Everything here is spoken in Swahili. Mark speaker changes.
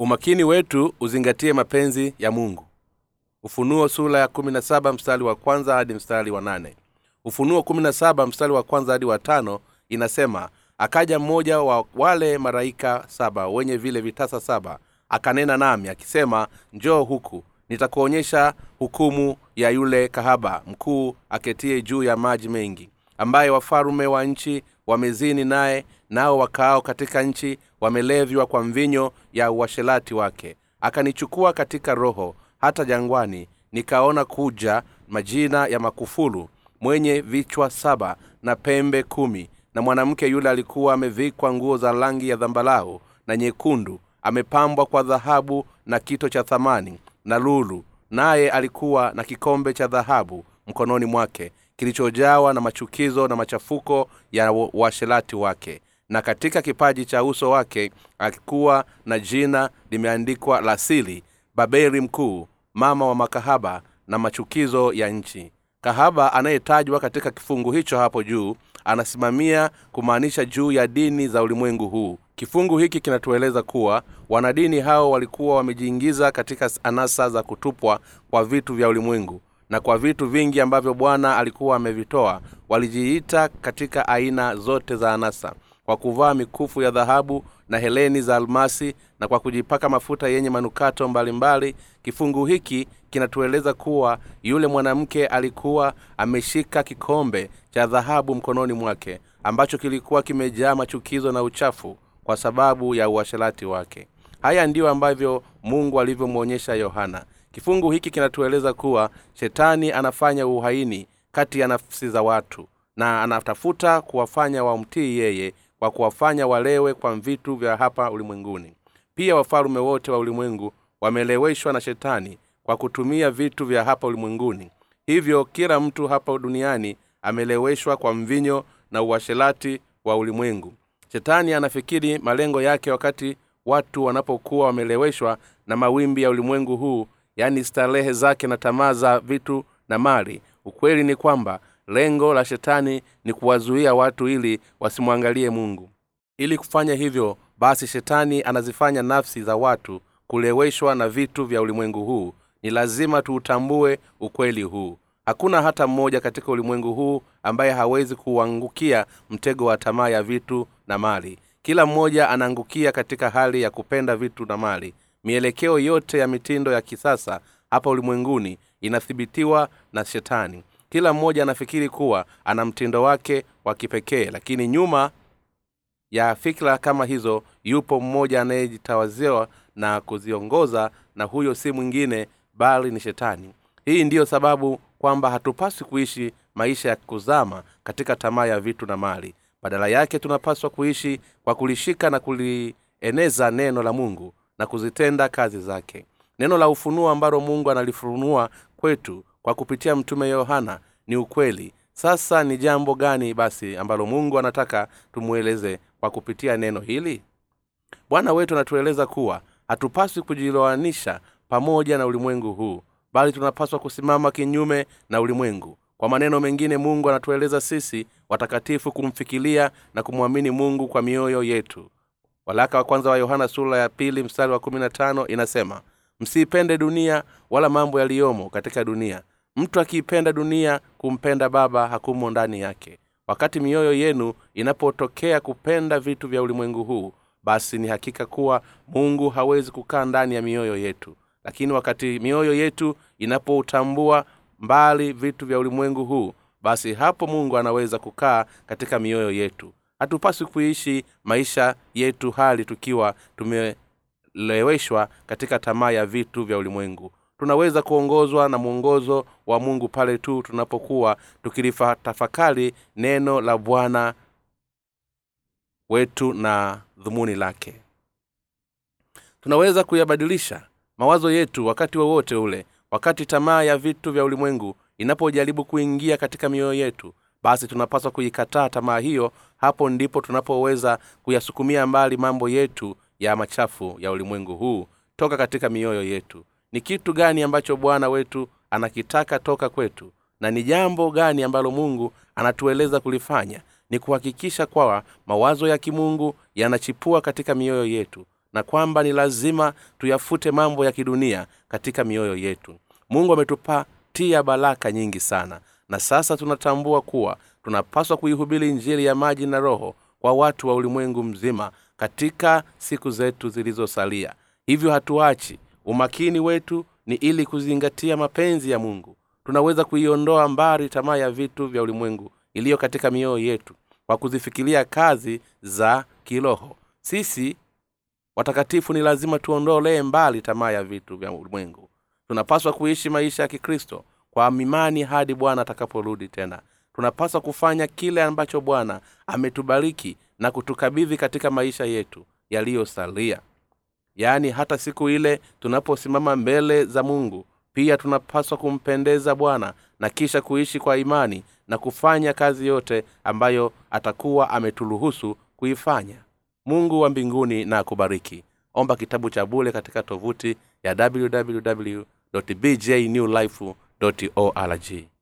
Speaker 1: umakini wetu uzingatie mapenzi ya mungu. Ufunuo sura ya kumi na saba mstari wa kwanza hadi mstari wa nane. Ufunuo kumi na saba mstari wa kwanza hadi wa tano inasema akaja mmoja wa wale maraika saba wenye vile vitasa saba akanena nami akisema njoo huku nitakuonyesha hukumu ya yule kahaba mkuu aketie juu ya maji mengi ambaye wafalume wa nchi wamezini naye nao wakaao katika nchi wamelevywa kwa mvinyo ya uashelati wake. Akanichukua katika roho hata jangwani nikaona kuja majina ya makufulu mwenye vichwa saba na pembe kumi. Na mwanamke yule alikuwa amevikwa nguo za rangi ya dhambalau na nyekundu amepambwa kwa dhahabu na kito cha thamani na lulu naye alikuwa na kikombe cha dhahabu mkononi mwake kilichojawa na machukizo na machafuko ya uashelati wake. Na katika kipaji cha uso wake alikuwa na jina limeandikwa la sili babeli mkuu mama wa makahaba na machukizo ya nchi. Kahaba anayetajwa katika kifungu hicho hapo juu anasimamia kumaanisha juu ya dini za ulimwengu huu. Kifungu hiki kinatueleza kuwa wanadini hao walikuwa wamejiingiza katika anasa za kutupwa kwa vitu vya ulimwengu na kwa vitu vingi ambavyo bwana alikuwa amevitoa walijiita katika aina zote za anasa kwa kuvaa mikufu ya dhahabu na heleni za almasi na kwa kujipaka mafuta yenye manukato mbalimbali mbali. kifungu hiki kinatueleza kuwa yule mwanamke alikuwa ameshika kikombe cha dhahabu mkononi mwake ambacho kilikuwa kimejaa machukizo na uchafu kwa sababu ya uasherati wake haya ndiyo ambavyo mungu alivyomwonyesha yohana. Kifungu hiki kinatueleza kuwa shetani anafanya uhaini kati ya nafsi za watu na anatafuta kuwafanya wamtii yeye kwa kuwafanya walewe kwa vitu vya hapa ulimwenguni. Pia wafalume wote wa ulimwengu wameleweshwa na shetani kwa kutumia vitu vya hapa ulimwenguni. Hivyo kila mtu hapa duniani ameleweshwa kwa mvinyo na uashelati wa ulimwengu. Shetani anafikiri malengo yake wakati watu wanapokuwa wameleweshwa na mawimbi ya ulimwengu huu yaani starehe zake na tamaa za vitu na mali. Ukweli ni kwamba lengo la shetani ni kuwazuia watu ili wasimwangalie mungu. Ili kufanya hivyo basi shetani anazifanya nafsi za watu kuleweshwa na vitu vya ulimwengu huu. Ni lazima tuutambue ukweli huu. Hakuna hata mmoja katika ulimwengu huu ambaye hawezi kuuangukia mtego wa tamaa ya vitu na mali kila mmoja anaangukia katika hali ya kupenda vitu na mali. Mielekeo yote ya mitindo ya kisasa hapa ulimwenguni inathibitiwa na shetani. Kila mmoja anafikiri kuwa ana mtindo wake wa kipekee lakini nyuma ya fikra kama hizo yupo mmoja anayejitawaziwa na kuziongoza na huyo si mwingine bali ni shetani. Hii ndiyo sababu kwamba hatupaswi kuishi maisha ya kuzama katika tamaa ya vitu na mali badala yake tunapaswa kuishi kwa kulishika na kulieneza neno la mungu na kuzitenda kazi zake. Neno la ufunuo ambalo mungu analifunua kwetu kwa kupitia mtume yohana ni ukweli. Sasa ni jambo gani basi ambalo mungu anataka tumweleze kwa kupitia neno hili? Bwana wetu anatueleza kuwa hatupaswi kujiloanisha pamoja na ulimwengu huu bali tunapaswa kusimama kinyume na ulimwengu kwa maneno mengine mungu anatueleza sisi watakatifu kumfikilia na kumwamini mungu kwa mioyo yetu. Walaka wa kwanza wa yohana sura ya pili mstari wa kumi na tano inasema msiipende dunia wala mambo yaliyomo katika dunia. Mtu akiipenda dunia kumpenda baba hakumo ndani yake. Wakati mioyo yenu inapotokea kupenda vitu vya ulimwengu huu basi ni hakika kuwa mungu hawezi kukaa ndani ya mioyo yetu. Lakini wakati mioyo yetu inapoutambua mbali vitu vya ulimwengu huu basi hapo mungu anaweza kukaa katika mioyo yetu. Hatupaswi kuishi maisha yetu hali tukiwa tumeleweshwa katika tamaa ya vitu vya ulimwengu. Tunaweza kuongozwa na mwongozo wa mungu pale tu tunapokuwa tukilitafakari neno la bwana wetu na dhumuni lake. Tunaweza kuyabadilisha mawazo yetu wakati wowote wa ule wakati tamaa ya vitu vya ulimwengu inapojaribu kuingia katika mioyo yetu basi tunapaswa kuikataa tamaa hiyo. Hapo ndipo tunapoweza kuyasukumia mbali mambo yetu ya machafu ya ulimwengu huu toka katika mioyo yetu. Ni kitu gani ambacho bwana wetu anakitaka toka kwetu? Na ni jambo gani ambalo mungu anatueleza kulifanya? Ni kuhakikisha kwawa mawazo ya kimungu yanachipua katika mioyo yetu na kwamba ni lazima tuyafute mambo ya kidunia katika mioyo yetu mungu ametupatia baraka nyingi sana. Na sasa tunatambua kuwa tunapaswa kuihubiri njiri ya maji na roho kwa watu wa ulimwengu mzima katika siku zetu zilizosalia. Hivyo hatuachi. Umakini wetu ni ili kuzingatia mapenzi ya mungu. Tunaweza kuiondoa mbali tamaa ya vitu vya ulimwengu iliyo katika mioyo yetu kwa kuzifikiria kazi za kiroho. Sisi watakatifu ni lazima tuondolee mbali tamaa ya vitu vya ulimwengu tunapaswa kuishi maisha ya kikristo kwa imani hadi bwana atakaporudi tena. Tunapaswa kufanya kile ambacho bwana ametubariki na kutukabidhi katika maisha yetu yaliyosalia. Yaani hata siku ile tunaposimama mbele za mungu pia tunapaswa kumpendeza bwana na kisha kuishi kwa imani na kufanya kazi yote ambayo atakuwa ameturuhusu kuifanya. Mungu wa mbinguni na akubariki. Omba kitabu cha bule katika tovuti ya www bjnewlife org